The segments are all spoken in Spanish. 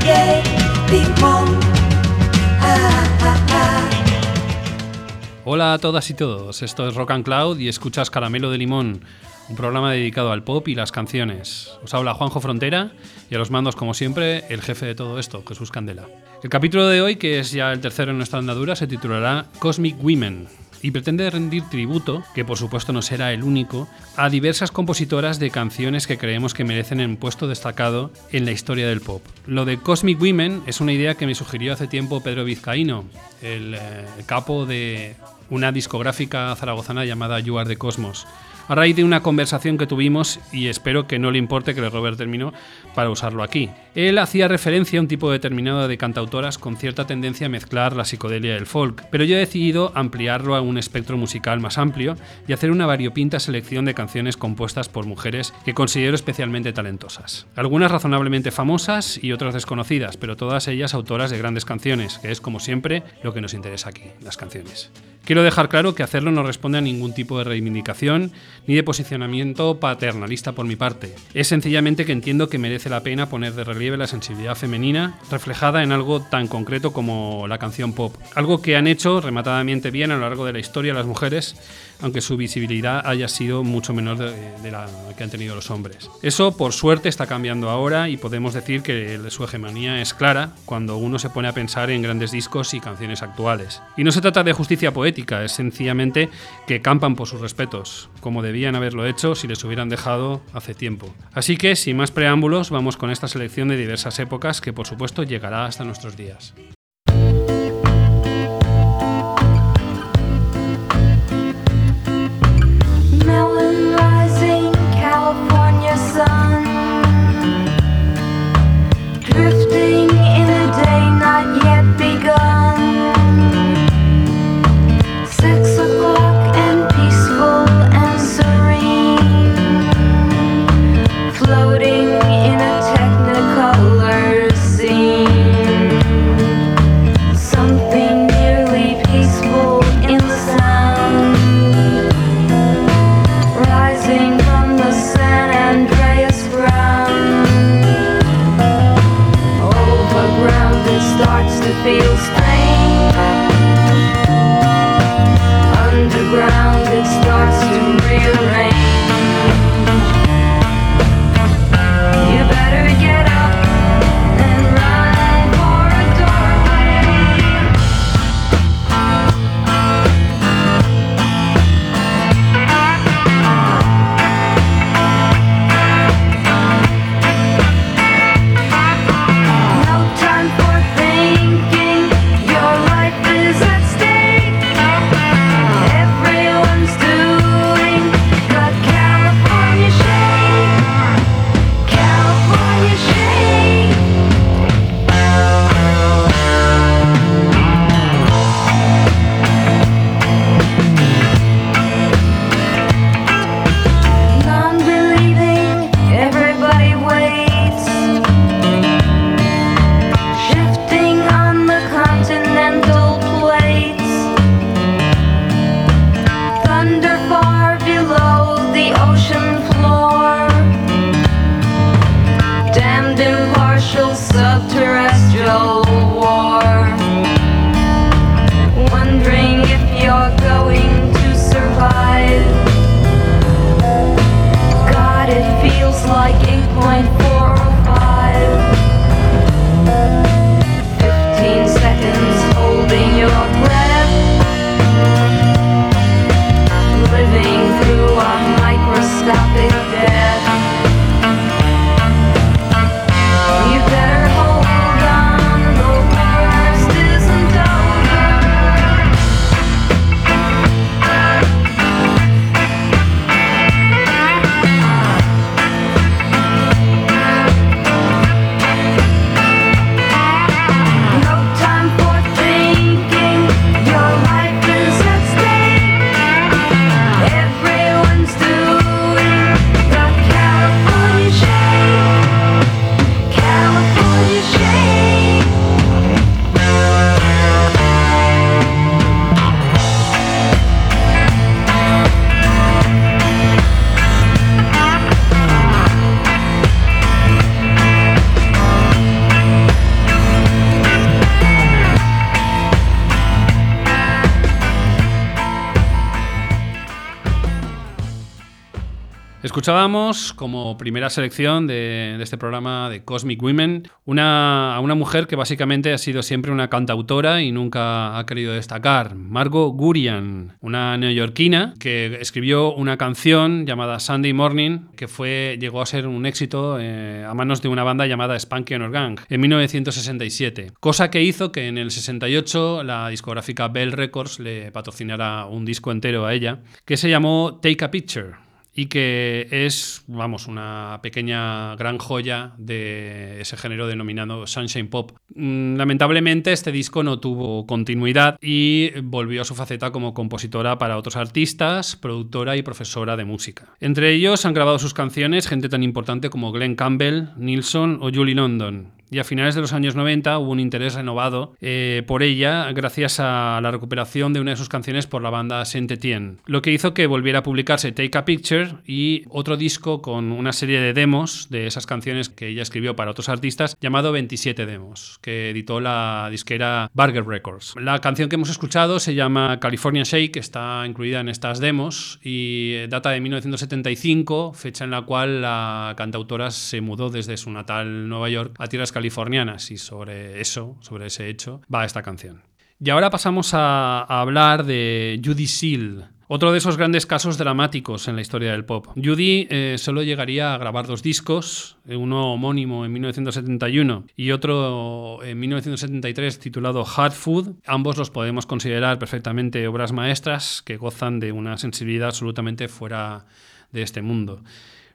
De limón. Ah, ah, ah. Hola a todas y todos, esto es Rock and Cloud y escuchas Caramelo de Limón, un programa dedicado al pop y las canciones. Os habla Juanjo Frontera y a los mandos, como siempre, el jefe de todo esto, Jesús Candela. El capítulo de hoy, que es ya el tercero en nuestra andadura, se titulará Cosmic Women y pretende rendir tributo, que por supuesto no será el único, a diversas compositoras de canciones que creemos que merecen un puesto destacado en la historia del pop. Lo de Cosmic Women es una idea que me sugirió hace tiempo Pedro Vizcaíno, el, eh, el capo de una discográfica zaragozana llamada You Are the Cosmos. A raíz de una conversación que tuvimos, y espero que no le importe que le robe el término para usarlo aquí. Él hacía referencia a un tipo determinado de cantautoras con cierta tendencia a mezclar la psicodelia y el folk, pero yo he decidido ampliarlo a un espectro musical más amplio y hacer una variopinta selección de canciones compuestas por mujeres que considero especialmente talentosas. Algunas razonablemente famosas y otras desconocidas, pero todas ellas autoras de grandes canciones, que es como siempre lo que nos interesa aquí, las canciones. Quiero dejar claro que hacerlo no responde a ningún tipo de reivindicación ni de posicionamiento paternalista por mi parte. Es sencillamente que entiendo que merece la pena poner de relieve la sensibilidad femenina reflejada en algo tan concreto como la canción pop. Algo que han hecho rematadamente bien a lo largo de la historia las mujeres, aunque su visibilidad haya sido mucho menor de, de la que han tenido los hombres. Eso, por suerte, está cambiando ahora y podemos decir que su hegemonía es clara cuando uno se pone a pensar en grandes discos y canciones actuales. Y no se trata de justicia poética, es sencillamente que campan por sus respetos, como debían haberlo hecho si les hubieran dejado hace tiempo. Así que, sin más preámbulos, vamos con esta selección de diversas épocas que, por supuesto, llegará hasta nuestros días. Escuchábamos como primera selección de, este programa de Cosmic Women una, a una mujer que básicamente ha sido siempre una cantautora y nunca ha querido destacar, Margot Gurian, una neoyorquina que escribió una canción llamada Sunday Morning que fue, llegó a ser un éxito eh, a manos de una banda llamada Spanky Honor Gang en 1967, cosa que hizo que en el 68 la discográfica Bell Records le patrocinara un disco entero a ella que se llamó Take a Picture y que es, vamos, una pequeña gran joya de ese género denominado Sunshine Pop. Mm, Lamentablemente este disco no tuvo continuidad y volvió a su faceta como compositora para otros artistas, productora y profesora de música. Entre ellos han grabado sus canciones gente tan importante como Glenn Campbell, Nilsson o Julie London. Y a finales de los años 90 hubo un interés renovado eh, por ella gracias a la recuperación de una de sus canciones por la banda Saint Etienne, lo que hizo que volviera a publicarse Take a Picture y otro disco con una serie de demos de esas canciones que ella escribió para otros artistas llamado 27 Demos, que editó la disquera Barger Records. La canción que hemos escuchado se llama California Shake, está incluida en estas demos y eh, data de 1975, fecha en la cual la cantautora se mudó desde su natal Nueva York a tierras californianas y sobre eso, sobre ese hecho, va esta canción. Y ahora pasamos a, hablar de Judy Seal, otro de esos grandes casos dramáticos en la historia del pop. Judy eh, solo llegaría a grabar dos discos, eh, uno homónimo en 1971 y otro en 1973 titulado Hard Food. Ambos los podemos considerar perfectamente obras maestras que gozan de una sensibilidad absolutamente fuera de este mundo.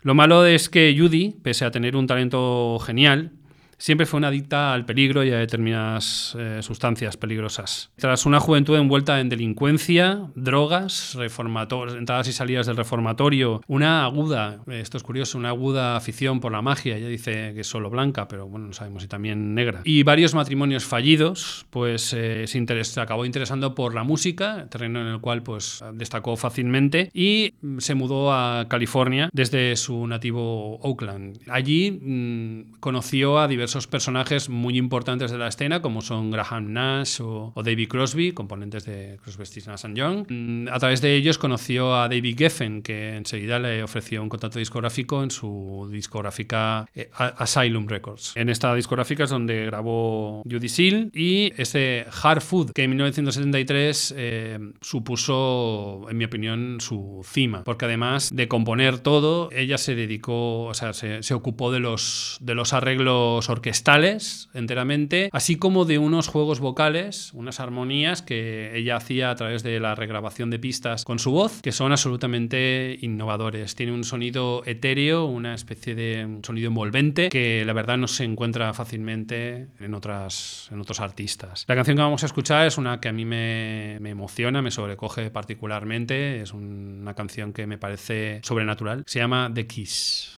Lo malo es que Judy, pese a tener un talento genial, siempre fue una adicta al peligro y a determinadas eh, sustancias peligrosas. Tras una juventud envuelta en delincuencia, drogas, entradas y salidas del reformatorio, una aguda, eh, esto es curioso, una aguda afición por la magia, ella dice que es solo blanca, pero bueno, no sabemos si también negra, y varios matrimonios fallidos, pues eh, se, se acabó interesando por la música, terreno en el cual pues destacó fácilmente, y se mudó a California desde su nativo Oakland. Allí mm, conoció a diversos personajes muy importantes de la escena, como son Graham Nash o, o David Crosby, componentes de Crosby, Stills Nash Young. Mm, A través de ellos conoció a David Geffen, que enseguida le ofreció un contrato discográfico en su discográfica eh, Asylum Records. En esta discográfica es donde grabó Judy Seal y ese Hard Food, que en 1973 eh, supuso, en mi opinión, su cima, porque además de componer todo, ella se dedicó, o sea, se, se ocupó de los, de los arreglos orquestales enteramente, así como de unos juegos vocales, unas armonías que ella hacía a través de la regrabación de pistas con su voz, que son absolutamente innovadores. Tiene un sonido etéreo, una especie de sonido envolvente que la verdad no se encuentra fácilmente en, otras, en otros artistas. La canción que vamos a escuchar es una que a mí me, me emociona, me sobrecoge particularmente, es un- una canción que me parece sobrenatural, se llama The Kiss.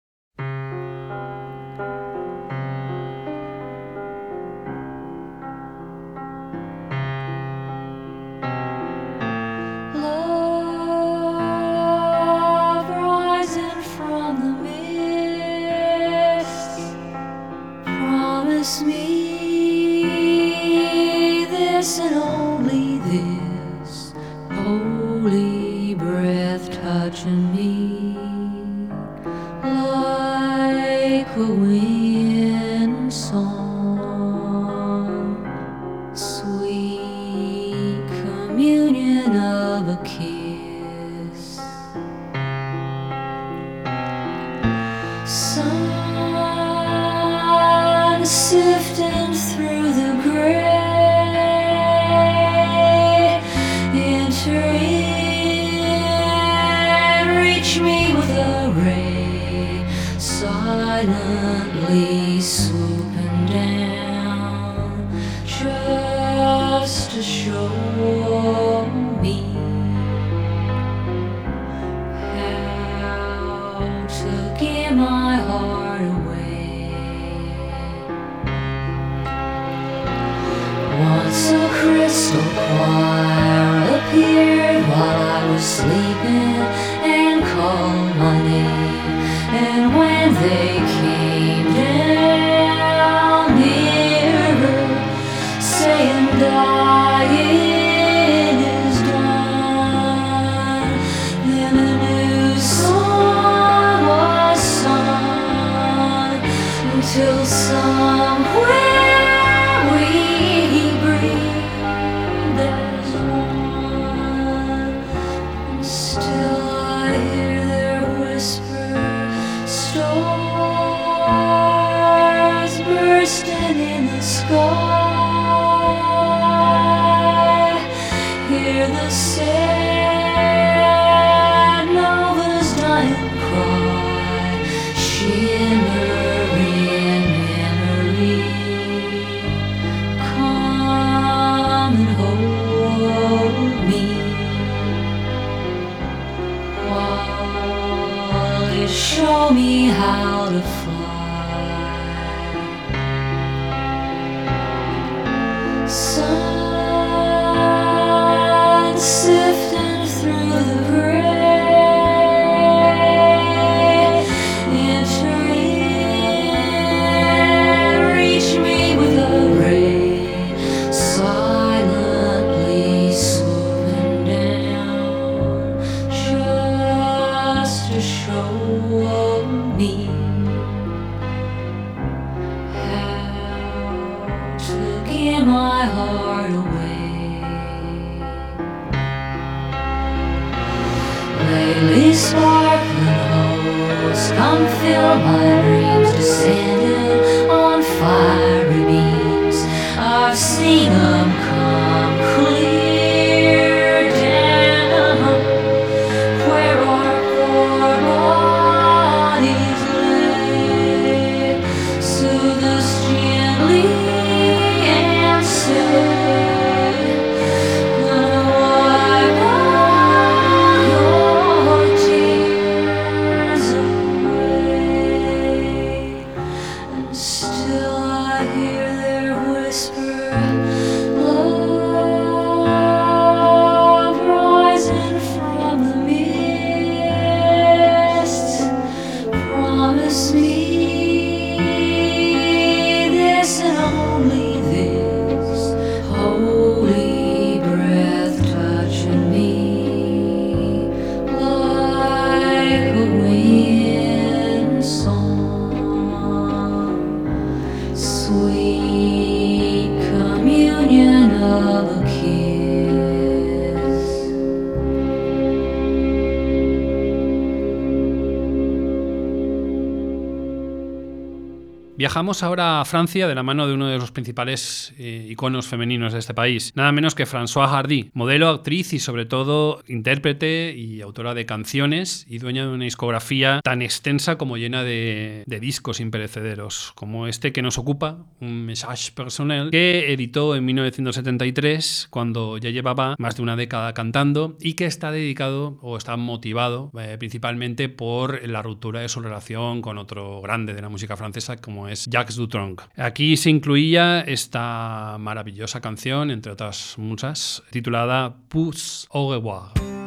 Viajamos ahora a Francia de la mano de uno de los principales eh, iconos femeninos de este país, nada menos que François Hardy, modelo, actriz y sobre todo intérprete y autora de canciones y dueña de una discografía tan extensa como llena de, de discos imperecederos, como este que nos ocupa, un message personal, que editó en 1973, cuando ya llevaba más de una década cantando y que está dedicado o está motivado eh, principalmente por la ruptura de su relación con otro grande de la música francesa como es es Jacques Dutronc. Aquí se incluía esta maravillosa canción, entre otras muchas, titulada Pousse au revoir.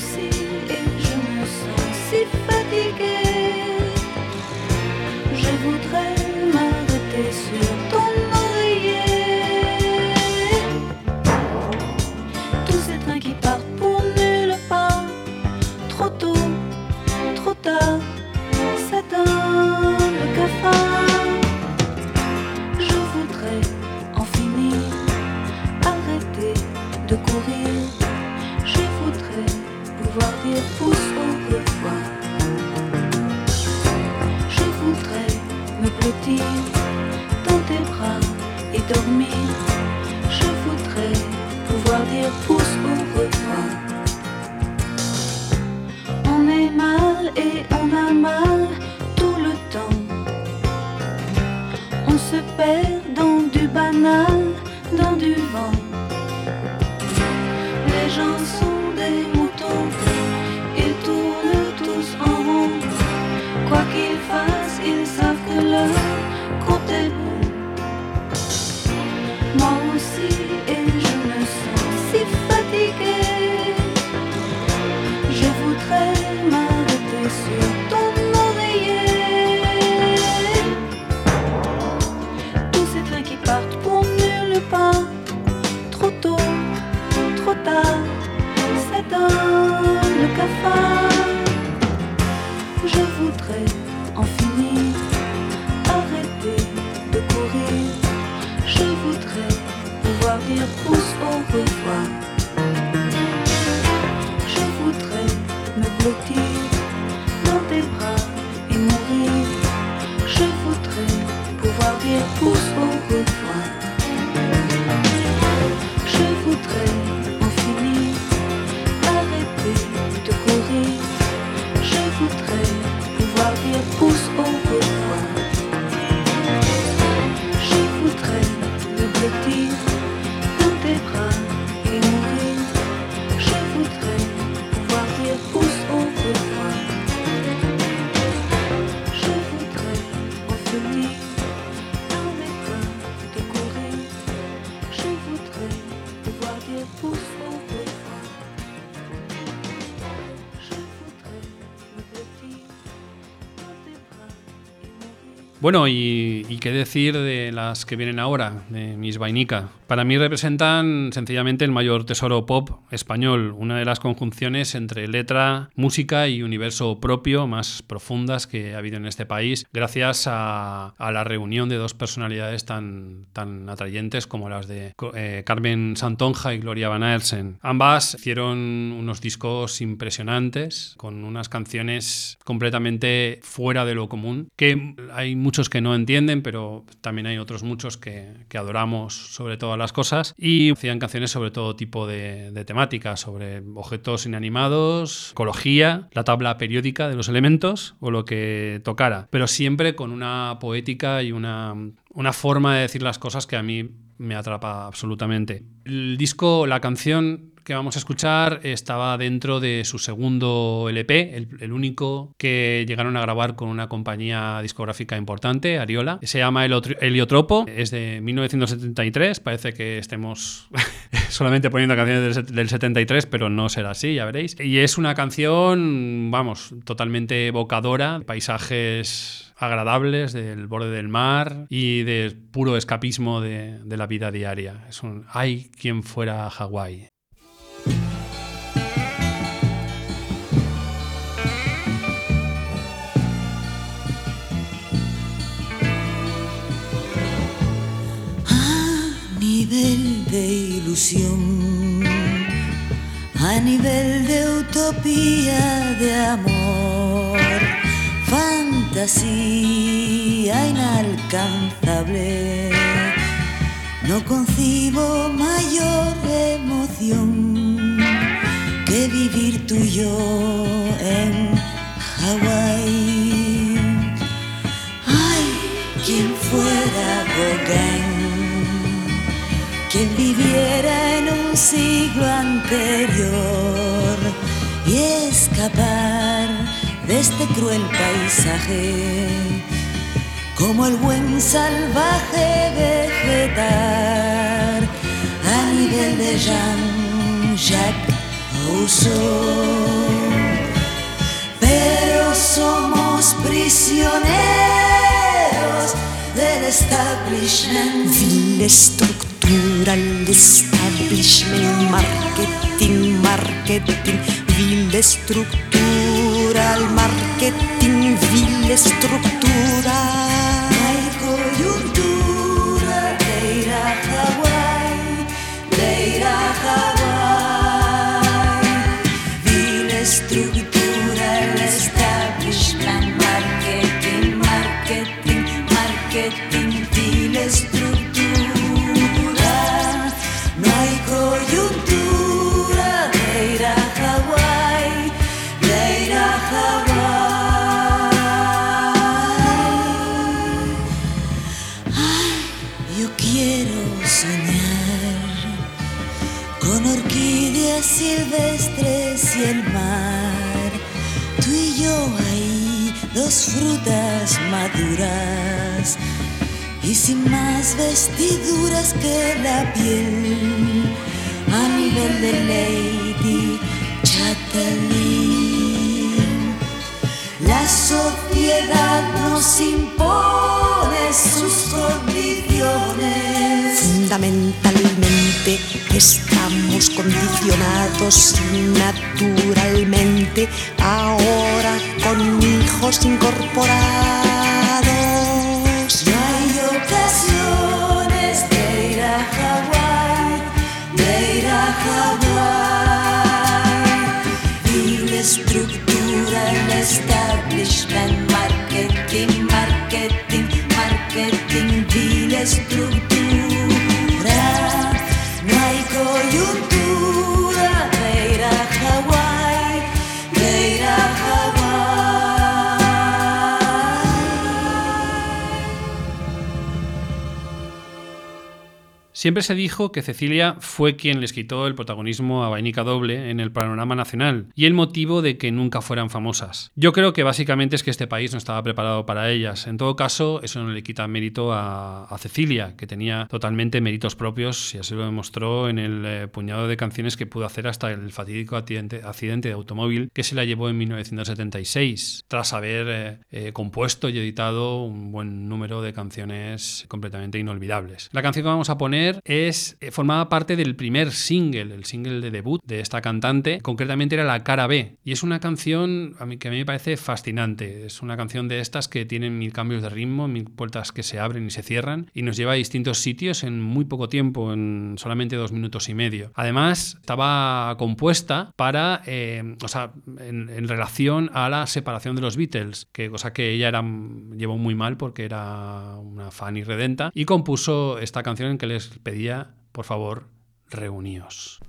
see. Bueno, y, y qué decir de las que vienen ahora, de Miss Vainica. Para mí representan sencillamente el mayor tesoro pop español, una de las conjunciones entre letra, música y universo propio más profundas que ha habido en este país, gracias a, a la reunión de dos personalidades tan, tan atrayentes como las de eh, Carmen Santonja y Gloria Van Aersen. Ambas hicieron unos discos impresionantes, con unas canciones completamente fuera de lo común, que hay muchos que no entienden, pero también hay otros muchos que, adoramos sobre todas las cosas, y hacían canciones sobre todo tipo de, de temáticas, sobre objetos inanimados, ecología, la tabla periódica de los elementos o lo que tocara, pero siempre con una poética y una, una forma de decir las cosas que a mí me atrapa absolutamente. El disco, la canción que vamos a escuchar estaba dentro de su segundo LP, el, el, único que llegaron a grabar con una compañía discográfica importante, Ariola. Se llama Heliotropo, es de 1973, parece que estemos solamente poniendo canciones del, del 73, pero no será así, ya veréis. Y es una canción, vamos, totalmente evocadora, paisajes agradables del borde del mar y de puro escapismo de, de la vida diaria. Es un ay quien fuera a Hawái. Nivel de ilusión, a nivel de utopía de amor, fantasía inalcanzable. No concibo mayor emoción que vivir tú y yo en Hawái. Ay, quien fuera Gauguin, quien viviera en un siglo anterior y escapar de este cruel paisaje como el buen salvaje vegetar a nivel de Jean-Jacques Rousseau. Pero somos prisioneros del establishment. Vil estructura, el establishment, marketing, marketing, vil estructura, el marketing, vil estructura. Hay coyuntura de ir a Hawái. El mar. Tú y yo ahí, dos frutas maduras y sin más vestiduras que la piel a nivel de Lady Chatelaine. La sociedad nos impone sus condiciones. Fundamentalmente Estamos condicionados naturalmente ahora con hijos incorporados. No hay ocasiones de ir a Hawái, de ir a Hawái. Y estructura, el establishment, marketing, marketing, marketing, la estructura. Siempre se dijo que Cecilia fue quien les quitó el protagonismo a Vainica Doble en el panorama nacional y el motivo de que nunca fueran famosas. Yo creo que básicamente es que este país no estaba preparado para ellas. En todo caso, eso no le quita mérito a, Cecilia, que tenía totalmente méritos propios y así lo demostró en el eh, puñado de canciones que pudo hacer hasta el fatídico accidente, accidente de automóvil que se la llevó en 1976, tras haber eh, eh, compuesto y editado un buen número de canciones completamente inolvidables. La canción que vamos a poner es eh, formaba parte del primer single, el single de debut de esta cantante, concretamente era la cara B, y es una canción a mí, que a mí me parece fascinante, es una canción de estas que tienen mil cambios de ritmo, mil puertas que se abren y se cierran, y nos lleva a distintos sitios en muy poco tiempo, en solamente dos minutos y medio. Además, estaba compuesta para, eh, o sea, en, relación a la separación de los Beatles, que cosa que ella era, llevó muy mal porque era una fan irredenta, y compuso esta canción en que les pedía, por favor, reuníos.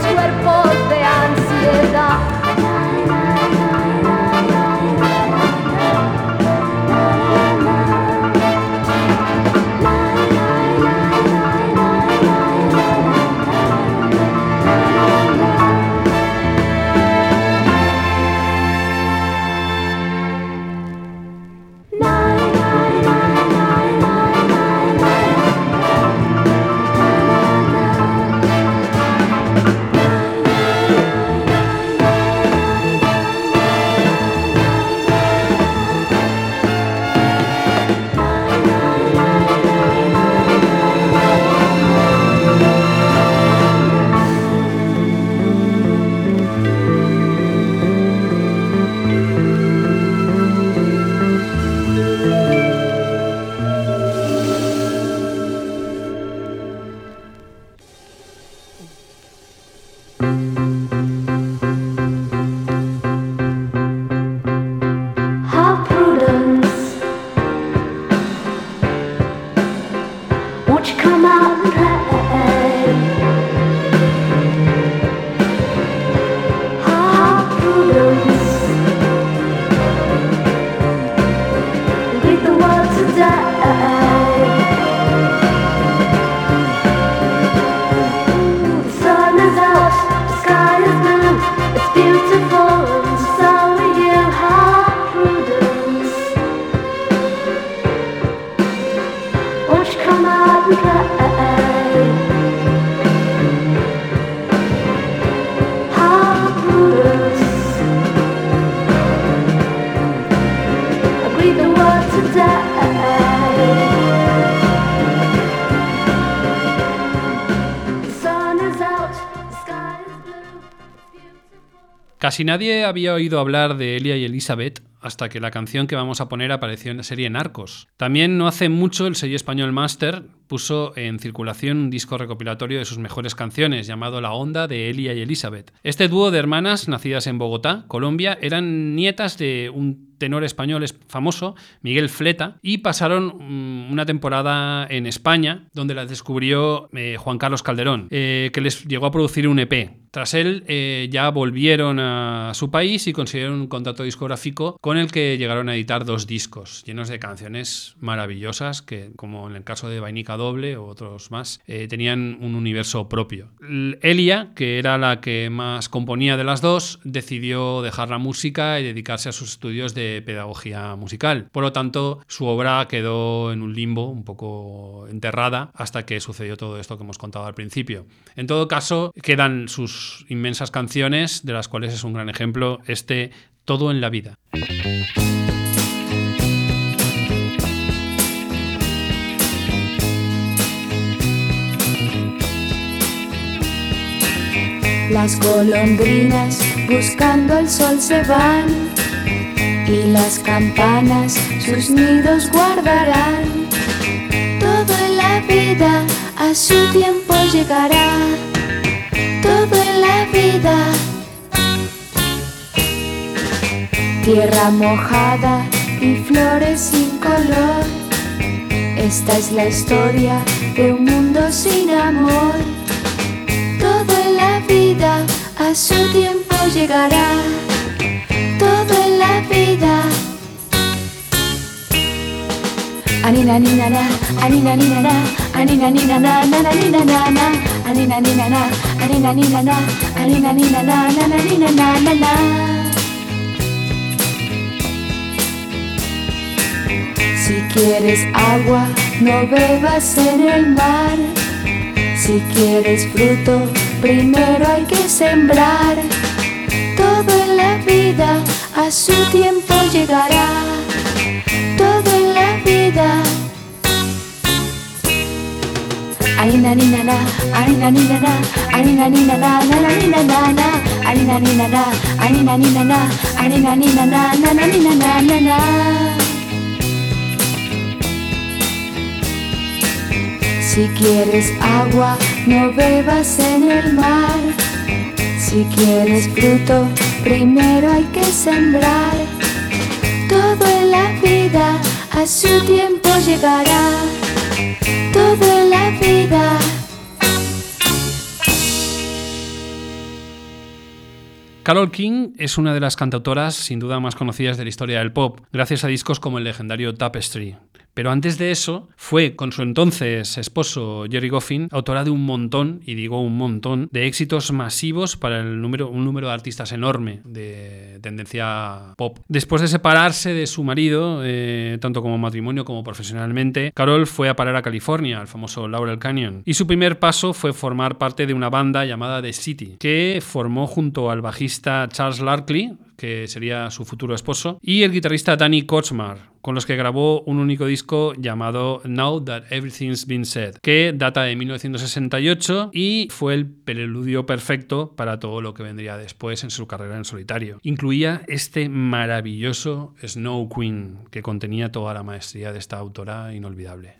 Nuestros cuerpos Casi nadie había oído hablar de Elia y Elizabeth hasta que la canción que vamos a poner apareció en la serie Narcos. También no hace mucho el sello español Master puso en circulación un disco recopilatorio de sus mejores canciones llamado La Onda de Elia y Elizabeth. Este dúo de hermanas nacidas en Bogotá, Colombia, eran nietas de un tenor español es- famoso, Miguel Fleta, y pasaron mm, una temporada en España donde las descubrió eh, Juan Carlos Calderón, eh, que les llegó a producir un EP. Tras él eh, ya volvieron a su país y consiguieron un contrato discográfico con el que llegaron a editar dos discos llenos de canciones maravillosas que, como en el caso de Vainica Doble o otros más, eh, tenían un universo propio. Elia, que era la que más componía de las dos, decidió dejar la música y dedicarse a sus estudios de pedagogía musical. Por lo tanto, su obra quedó en un limbo un poco enterrada hasta que sucedió todo esto que hemos contado al principio. En todo caso, quedan sus inmensas canciones, de las cuales es un gran ejemplo este Todo en la vida. Las golondrinas buscando el sol se van y las campanas sus nidos guardarán. Todo en la vida a su tiempo llegará. Todo en la vida. Tierra mojada y flores sin color. Esta es la historia de un mundo sin amor. Todo en la vida a su tiempo llegará. Todo en la vida. Anina nina na, anina nina na, anina nina na, na na nina na na, anina nina na, anina nina na, anina nina na, na na nina na na na. Si quieres agua, no bebas en el mar. Si quieres fruto, primero hay que sembrar. Todo en la vida a su tiempo llegará. Vida. Anina nina na, na, anina nina na, na na nina na na, anina nina na, anina nina na, anina nina na, na na nina na na na. Si quieres agua, no bebas en el mar. Si quieres fruto, primero hay que sembrar. Todo en la vida a su tiempo llegará. Todo en la vida. Carol King es una de las cantautoras sin duda más conocidas de la historia del pop, gracias a discos como el legendario Tapestry. Pero antes de eso, fue con su entonces esposo Jerry Goffin autora de un montón, y digo un montón, de éxitos masivos para el número, un número de artistas enorme de tendencia pop. Después de separarse de su marido, eh, tanto como matrimonio como profesionalmente, Carol fue a parar a California, al famoso Laurel Canyon. Y su primer paso fue formar parte de una banda llamada The City, que formó junto al bajista Charles Larkley, que sería su futuro esposo, y el guitarrista Danny Kochmar, con los que grabó un único disco llamado Now That Everything's Been Said, que data de 1968 y fue el preludio perfecto para todo lo que vendría después en su carrera en solitario. Incluía este maravilloso Snow Queen, que contenía toda la maestría de esta autora inolvidable.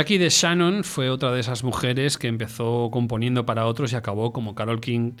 Jackie de Shannon fue otra de esas mujeres que empezó componiendo para otros y acabó como Carol King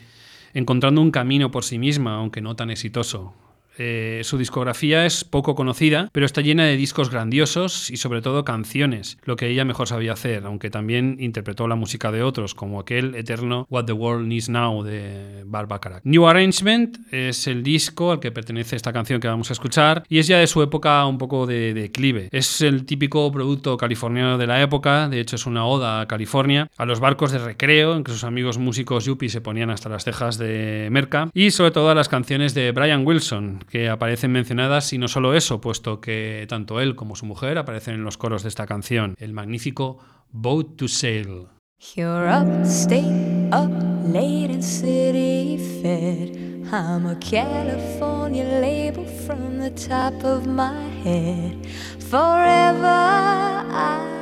encontrando un camino por sí misma, aunque no tan exitoso. Eh, su discografía es poco conocida, pero está llena de discos grandiosos y sobre todo canciones, lo que ella mejor sabía hacer, aunque también interpretó la música de otros, como aquel eterno What the World Needs Now de Barbara New Arrangement es el disco al que pertenece esta canción que vamos a escuchar y es ya de su época un poco de declive. Es el típico producto californiano de la época, de hecho es una oda a California, a los barcos de recreo en que sus amigos músicos yuppie se ponían hasta las cejas de merca y sobre todo a las canciones de Brian Wilson, que aparecen mencionadas y no solo eso, puesto que tanto él como su mujer aparecen en los coros de esta canción, el magnífico Boat to Sail. You're upstate, up late and city fed. I'm a California label from the top of my head. Forever I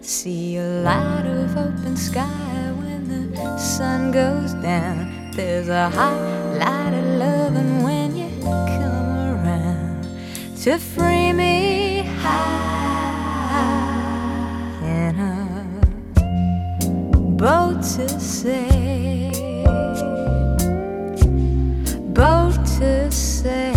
see a light of open sky when the sun goes down. There's a hot light of loving when you come around to free me. High in a boat to sail, boat to sail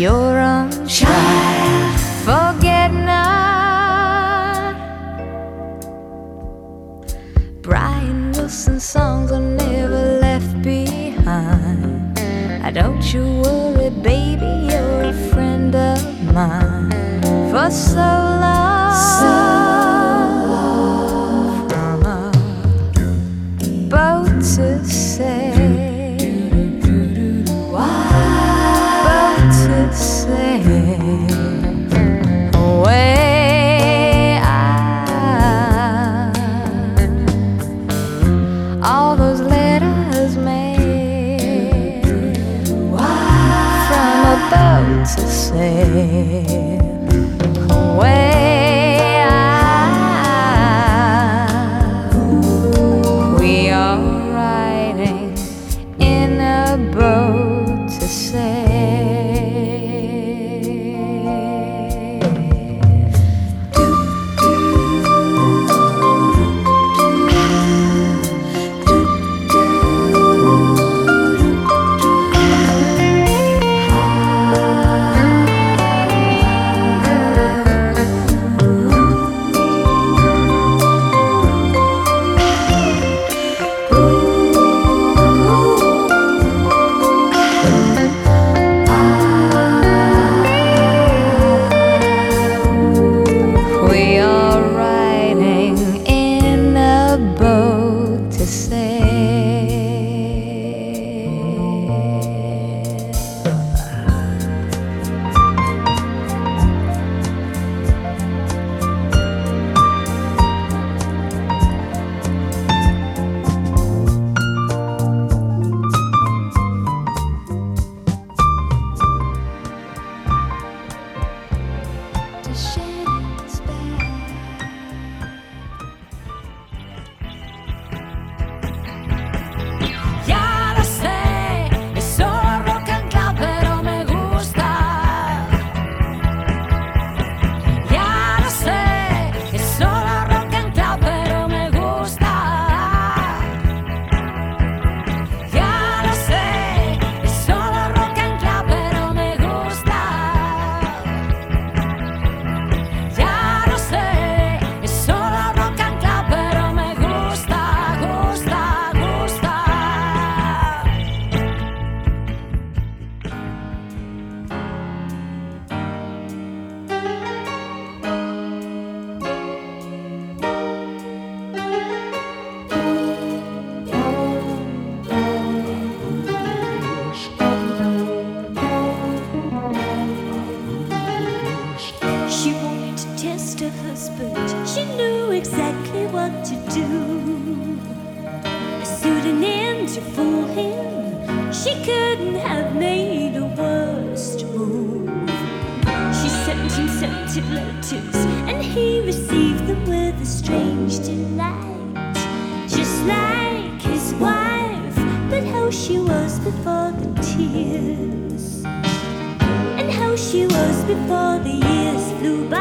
your own child. Forget not. Brian Wilson songs are never left behind. Don't you worry, baby, you're a friend of mine for so long. From him, she couldn't have made a worse move. She sent him scented letters, and he received them with a strange delight. Just like his wife, but how she was before the tears. And how she was before the years flew by.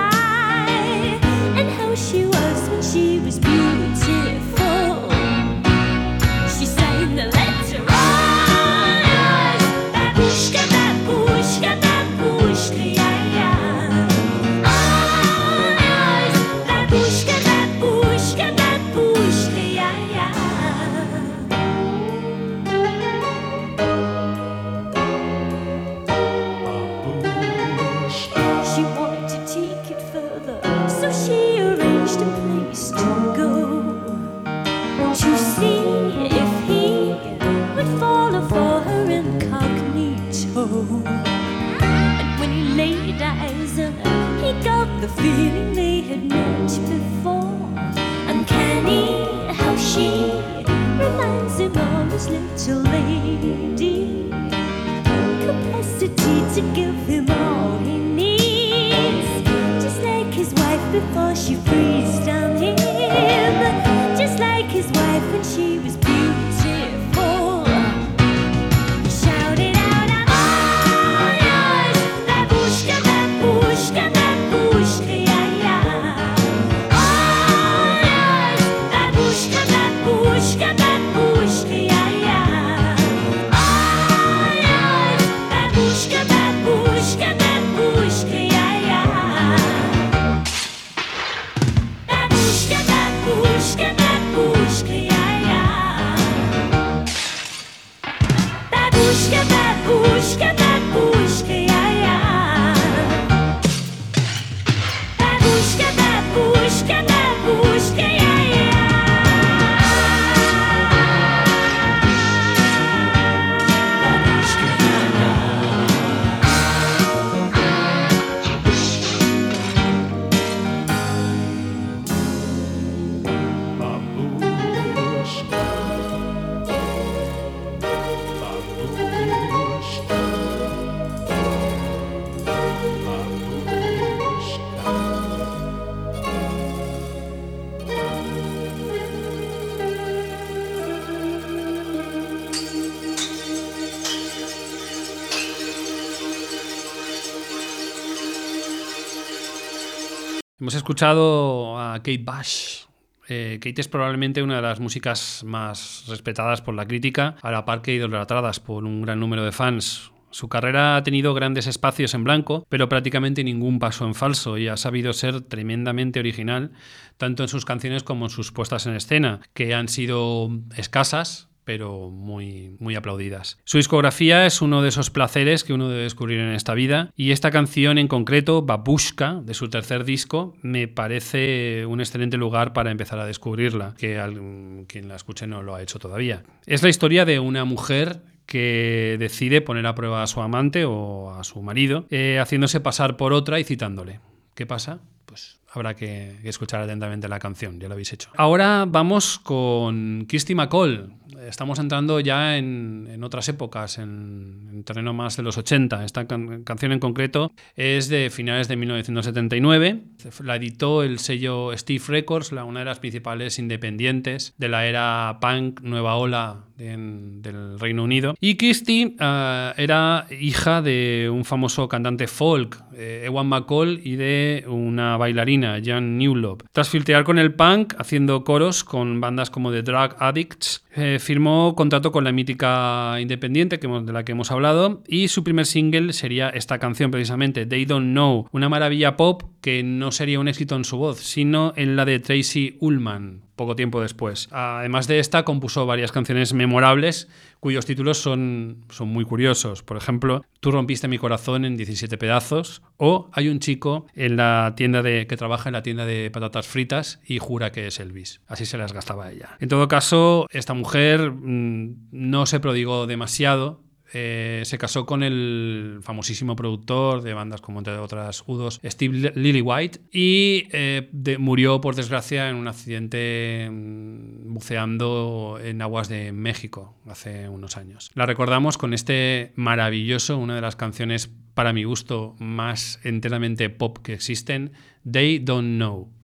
Babushka, escuchado a Kate Bush. Eh, Kate es probablemente una de las músicas más respetadas por la crítica, a la par que idolatradas por un gran número de fans. Su carrera ha tenido grandes espacios en blanco, pero prácticamente ningún paso en falso y ha sabido ser tremendamente original, tanto en sus canciones como en sus puestas en escena, que han sido escasas, pero muy, muy aplaudidas. Su discografía es uno de esos placeres que uno debe descubrir en esta vida, y esta canción en concreto, Babushka, de su tercer disco, me parece un excelente lugar para empezar a descubrirla, que quien la escuche no lo ha hecho todavía. Es la historia de una mujer que decide poner a prueba a su amante o a su marido, eh, haciéndose pasar por otra y citándole. ¿Qué pasa? Pues habrá que, que escuchar atentamente la canción, ya lo habéis hecho. Ahora vamos con Kirsty McCall. Estamos entrando ya en, en otras épocas, en, en terreno más de los 80. Esta can- canción en concreto es de finales de 1979. La editó el sello Steve Records, la, una de las principales independientes de la era punk, nueva ola en- del Reino Unido. Y Kirsty eh, era hija de un famoso cantante folk, eh, Ewan McCall, y de una bailarina, Jan Newlop. Tras filtrear con el punk, haciendo coros con bandas como The Drug Addicts, eh, firmó contrato con la mítica independiente que hemos- de la que hemos hablado y su primer single sería esta canción precisamente, They Don't Know, una maravilla pop que no sería un éxito en su voz, sino en la de Tracy Ullman, poco tiempo después. Además de esta, compuso varias canciones memorables cuyos títulos son, son muy curiosos. Por ejemplo, Tú rompiste mi corazón en 17 pedazos o Hay un chico en la tienda de, que trabaja en la tienda de patatas fritas y jura que es Elvis. Así se las gastaba ella. En todo caso, esta mujer mm, no se prodigó demasiado eh, se casó con el famosísimo productor de bandas como entre otras U2, Steve Lillywhite, y eh, murió por desgracia en un accidente mm, buceando en aguas de México hace unos años. La recordamos con este maravilloso, una de las canciones para mi gusto más enteramente pop que existen, They Don't Know.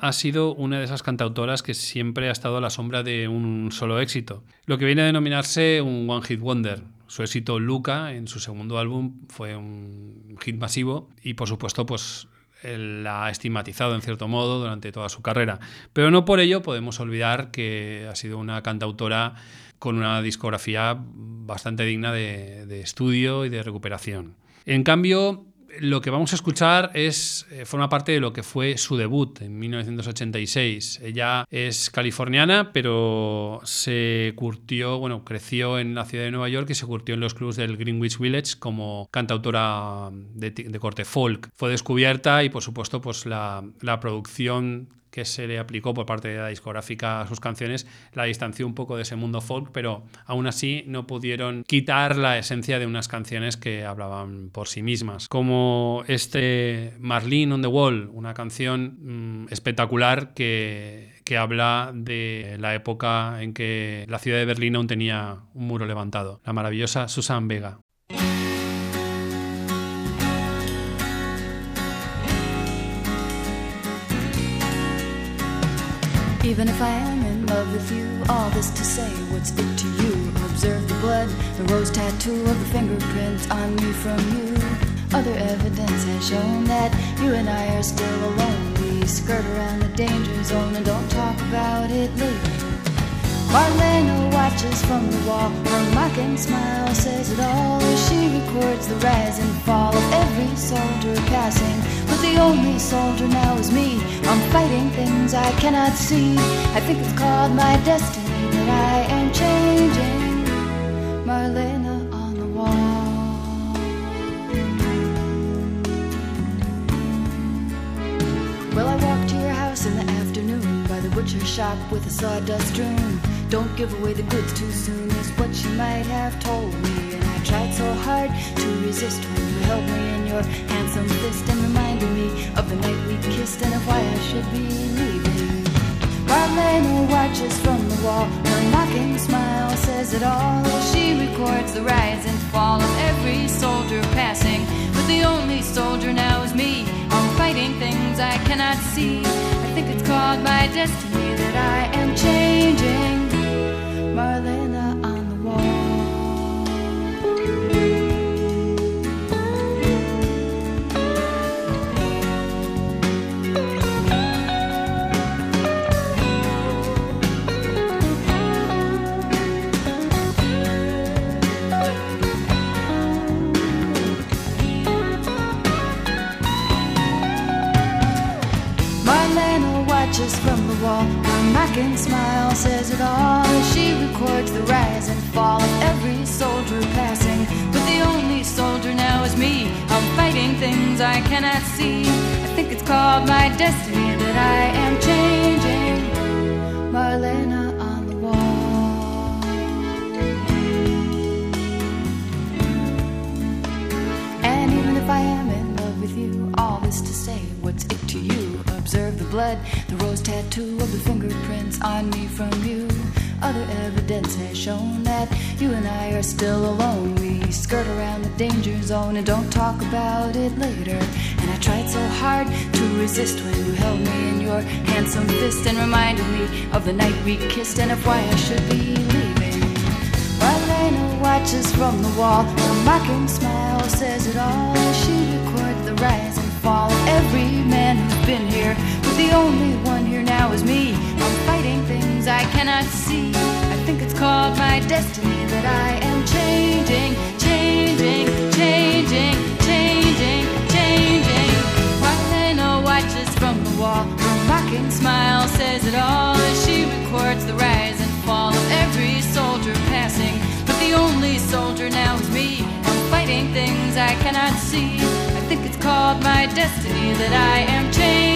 Ha sido una de esas cantautoras que siempre ha estado a la sombra de un solo éxito, lo que viene a denominarse un One Hit Wonder. Su éxito Luca en su segundo álbum fue un hit masivo y por supuesto pues la ha estigmatizado en cierto modo durante toda su carrera. Pero no por ello podemos olvidar que ha sido una cantautora con una discografía bastante digna de, de estudio y de recuperación. En cambio, lo que vamos a escuchar es eh, forma parte de lo que fue su debut en 1986. Ella es californiana, pero se curtió, bueno, creció en la ciudad de Nueva York y se curtió en los clubs del Greenwich Village como cantautora de, de corte folk. Fue descubierta y, por supuesto, pues la, la producción que se le aplicó por parte de la discográfica a sus canciones la distanció un poco de ese mundo folk, pero aún así no pudieron quitar la esencia de unas canciones que hablaban por sí mismas. Como este Marlene on the Wall, una canción mm, espectacular que, que habla de la época en que la ciudad de Berlín aún tenía un muro levantado. La maravillosa Susan Vega. Even if I am in love with you, all this to say, what's it to you? Observe the blood, the rose tattoo of the fingerprints on me from you. Other evidence has shown that you and I are still alone. We skirt around the danger zone and don't talk about it later. Marlena watches from the wall. Her mocking smile says it all as she records the rise and fall of every soldier passing. But the only soldier now is me. I'm fighting things I cannot see. I think it's called my destiny that I am changing. Marlena on the wall. Well, I walked to your house in the afternoon by the butcher shop with a sawdust strewn. Don't give away the goods too soon is what you might have told me. And I tried so hard to resist when you held me your handsome fist and reminded me of the night we kissed and of why I should be leaving. Marlena watches from the wall. Her mocking smile says it all she records the rise and fall of every soldier passing. But the only soldier now is me. I'm fighting things I cannot see. I think it's called my destiny that I am changing. Marlena cannot see. I think it's called my destiny that I am changing. Marlena on the wall. And even if I am in love with you, all this to say, what's it to you? Observe the blood, the rose tattoo of the fingerprints on me from you. Other evidence has shown that you and I are still alone. We skirt around the danger zone and don't talk about it later. I tried so hard to resist when you held me in your handsome fist and reminded me of the night we kissed and of why I should be leaving. Marlena watches from the wall. Her mocking smile says it all she records the rise and fall of every man who's been here. But the only one here now is me. I'm fighting things I cannot see. I think it's called my destiny that I am changing, changing, changing, Smile says it all as she records the rise and fall of every soldier passing. But the only soldier now is me. I'm fighting things I cannot see. I think it's called my destiny that I am changing.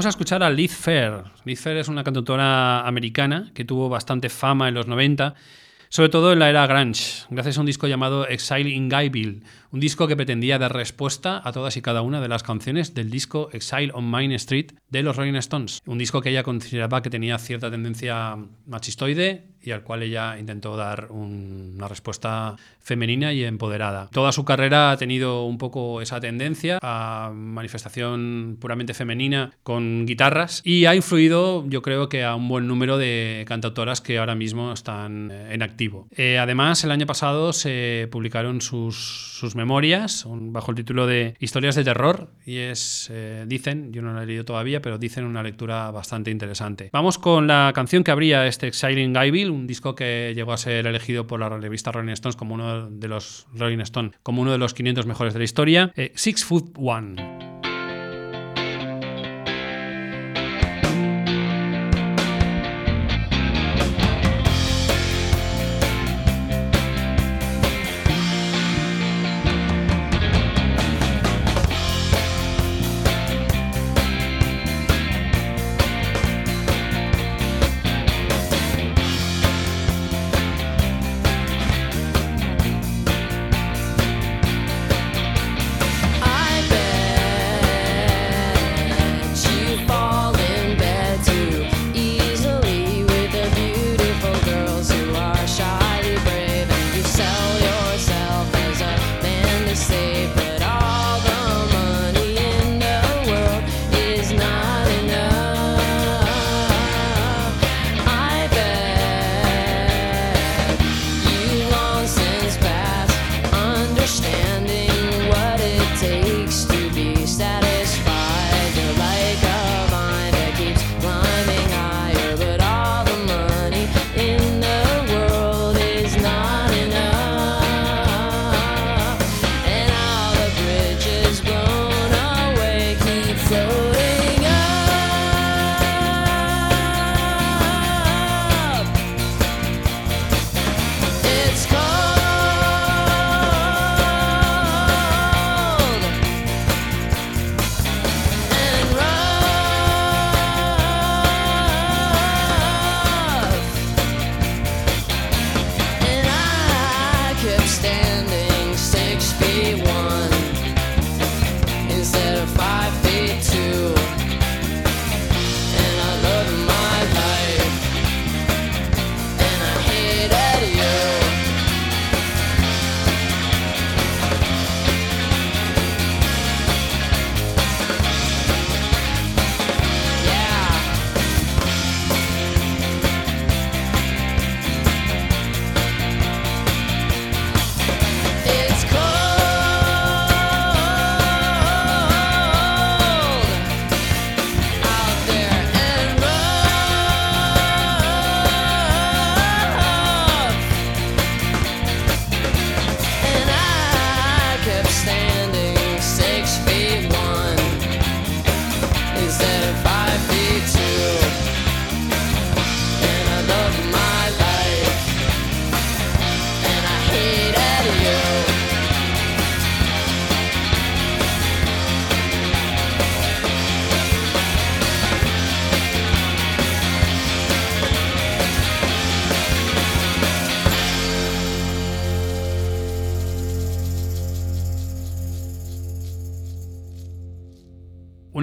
Vamos a escuchar a Liz Fair. Liz Fair es una cantautora americana que tuvo bastante fama en los 90, sobre todo en la era grunge, gracias a un disco llamado Exile in Guyville, un disco que pretendía dar respuesta a todas y cada una de las canciones del disco Exile on Main Street de los Rolling Stones, un disco que ella consideraba que tenía cierta tendencia machistoide y al cual ella intentó dar un- una respuesta femenina y empoderada. Toda su carrera ha tenido un poco esa tendencia a manifestación puramente femenina con guitarras y ha influido yo creo que a un buen número de cantautoras que ahora mismo están eh, en activo. Eh, además el año pasado se publicaron sus, sus memorias un- bajo el título de Historias de Terror y es, eh, dicen, yo no la he leído todavía, pero dicen una lectura bastante interesante. Vamos con la canción que abría este Exciting Guyville, un disco que llegó a ser elegido por la revista Rolling Stones como uno de los Rolling Stone, como uno de los 500 mejores de la historia. Eh, Six Foot One.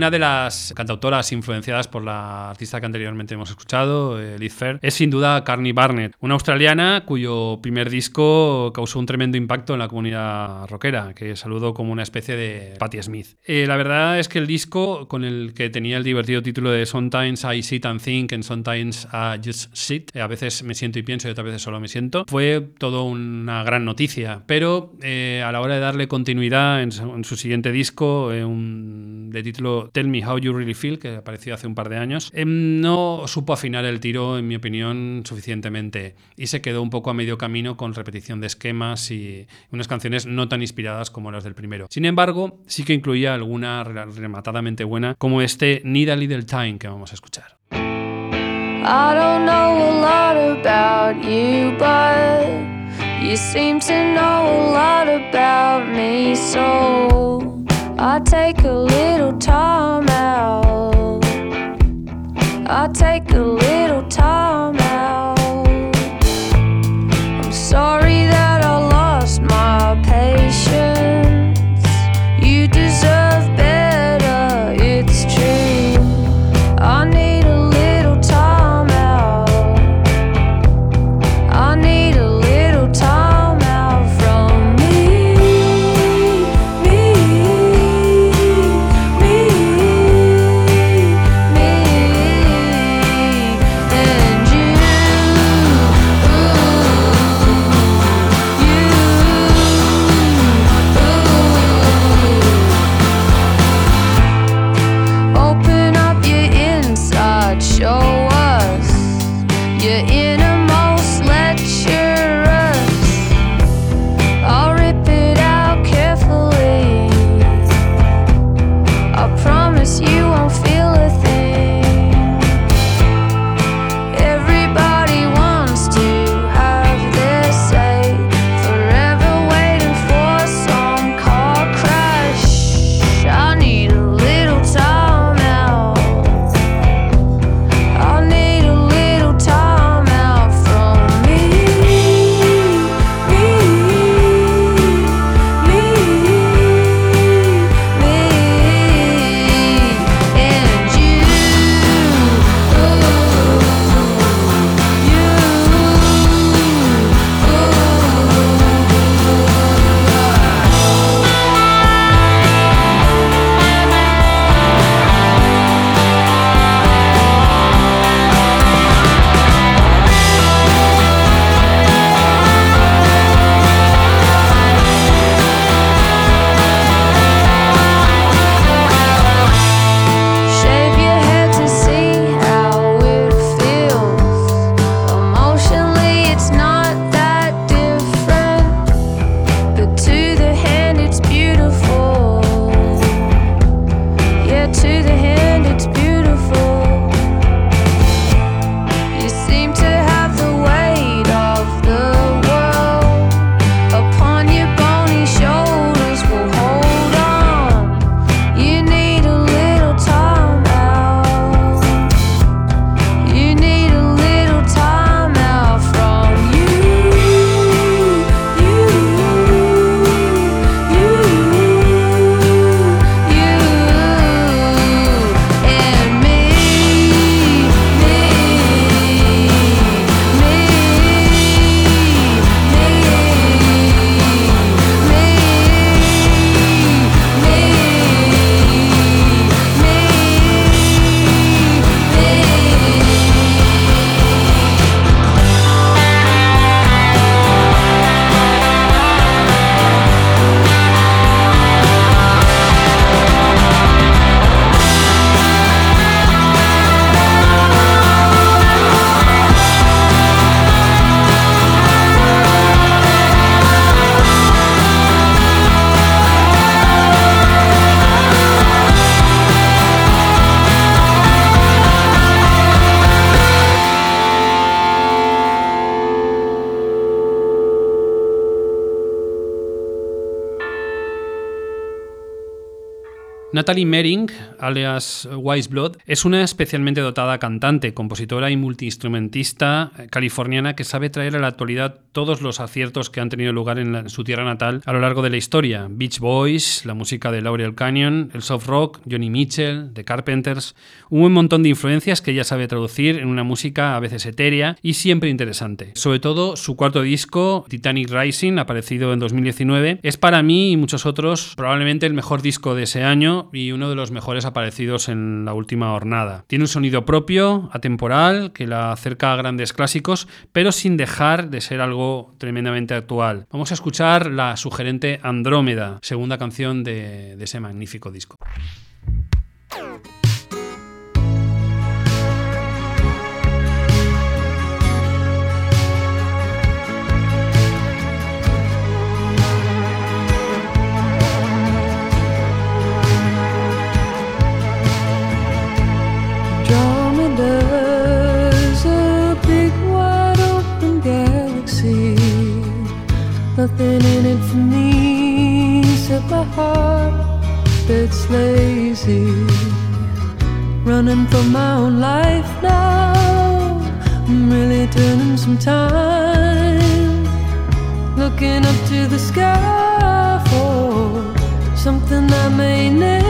De las cantautoras influenciadas por la artista que anteriormente hemos escuchado, eh, Liz Fair, es sin duda Carney Barnett, una australiana cuyo primer disco causó un tremendo impacto en la comunidad rockera, que saludó como una especie de Patti Smith. Eh, la verdad es que el disco, con el que tenía el divertido título de Sometimes I Sit and Think and Sometimes I Just Sit, eh, a veces me siento y pienso y otras veces solo me siento, fue todo una gran noticia, pero a la hora de darle continuidad en su, en su siguiente disco, un- de título Tell Me How You Really Feel, que apareció hace un par de años, em, no supo afinar el tiro, en mi opinión, suficientemente y se quedó un poco a medio camino con repetición de esquemas y unas canciones no tan inspiradas como las del primero. Sin embargo, sí que incluía alguna re- rematadamente buena, como este Need a Little Time que vamos a escuchar. I take a little time out. I take a little time out. Natalie Mering, alias Wise Blood, es una especialmente dotada cantante, compositora y multiinstrumentista californiana que sabe traer a la actualidad todos los aciertos que han tenido lugar en, su tierra natal a lo largo de la historia. Beach Boys, la música de Laurel Canyon, el soft rock, Johnny Mitchell, The Carpenters, un buen montón de influencias que ella sabe traducir en una música a veces etérea y siempre interesante. Sobre todo su cuarto disco, Titanic Rising, aparecido en 2019, es para mí y muchos otros probablemente el mejor disco de ese año y uno de los mejores aparecidos en la última jornada. Tiene un sonido propio, atemporal, que la acerca a grandes clásicos, pero sin dejar de ser algo tremendamente actual. Vamos a escuchar la sugerente Andrómeda, segunda canción de, de ese magnífico disco. Nothing in it for me except my heart that's lazy. Running for my own life now. I'm really turning some time. Looking up to the sky for something I may never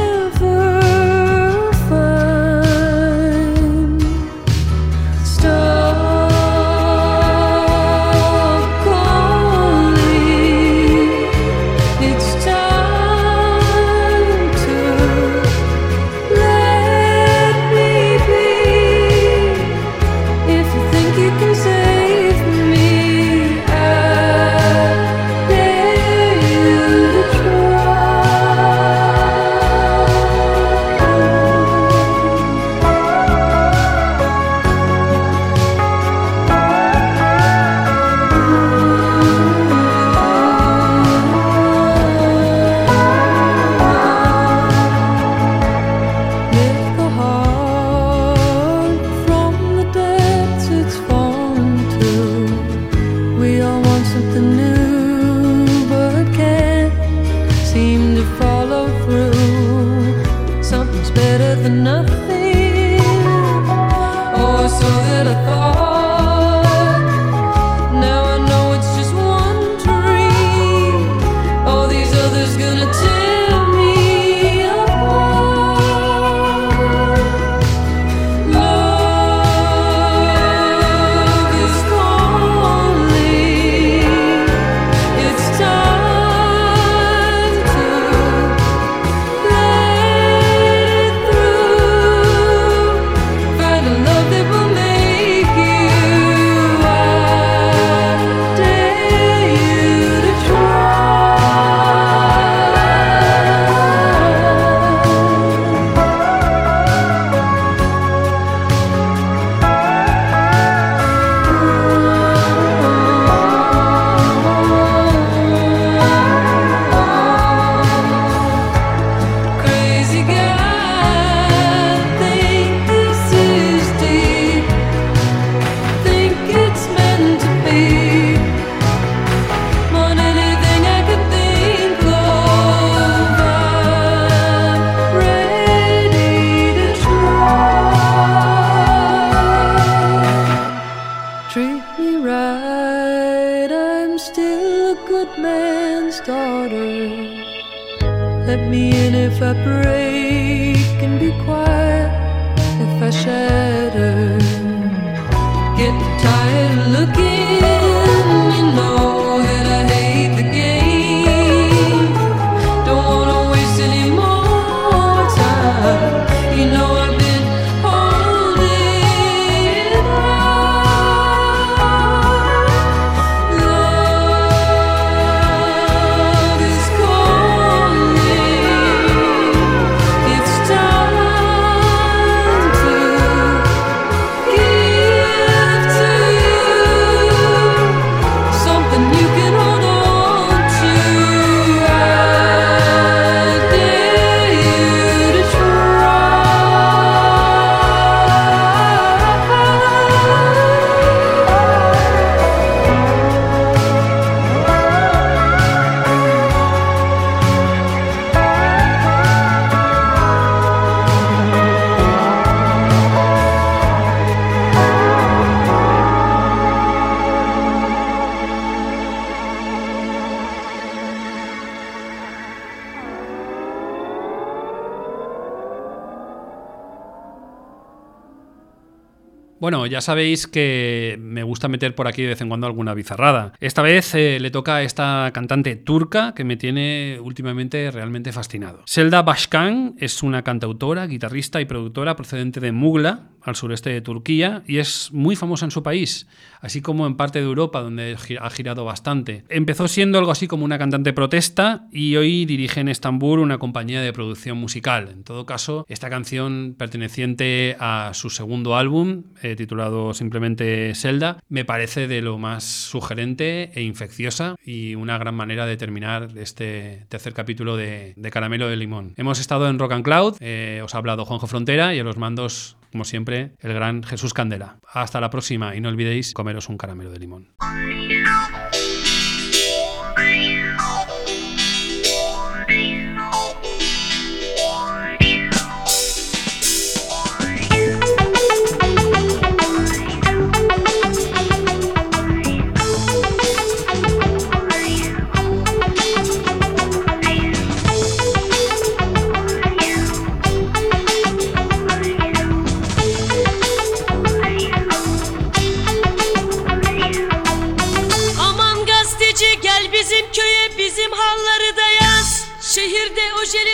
ya sabéis que me gusta meter por aquí de vez en cuando alguna bizarrada. Esta vez eh, le toca a esta cantante turca que me tiene últimamente realmente fascinado. Selda Başkan es una cantautora, guitarrista y productora procedente de Mugla, al sureste de Turquía, y es muy famosa en su país, así como en parte de Europa, donde ha girado bastante. Empezó siendo algo así como una cantante protesta y hoy dirige en Estambul una compañía de producción musical. En todo caso, esta canción perteneciente a su segundo álbum, eh, titulado simplemente Zelda, me parece de lo más sugerente e infecciosa y una gran manera de terminar este tercer capítulo de, de Caramelo de Limón. Hemos estado en Rock and Cloud, eh, os ha hablado Juanjo Frontera y a los mandos, como siempre, el gran Jesús Candela. Hasta la próxima y no olvidéis comeros un caramelo de limón.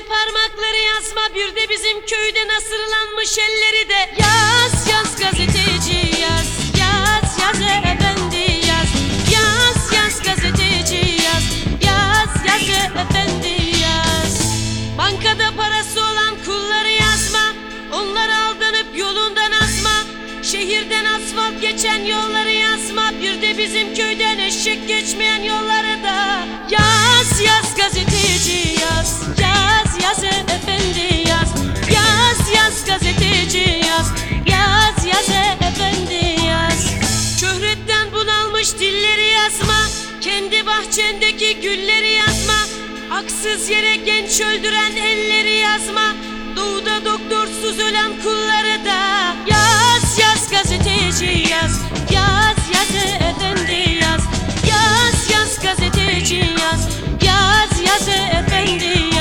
Parmakları yazma. Bir de bizim köyde nasırlanmış elleri de. Yaz yaz gazeteci yaz Yaz yaz efendi yaz. Yaz yaz gazeteci yaz Yaz yaz efendi yaz. Bankada parası olan kulları yazma. Onlar aldanıp yolundan asma. Şehirden asfalt geçen yolları yazma. Bir de bizim köyden eşek geçmeyen yolları da. Yaz yaz gazeteci yaz Haksız yere genç öldüren elleri yazma. Doğuda doktorsuz ölen kulları da Yaz yaz gazeteci yaz. Yaz yaz efendi yaz. Yaz yaz gazeteci yaz. Yaz yaz efendi yaz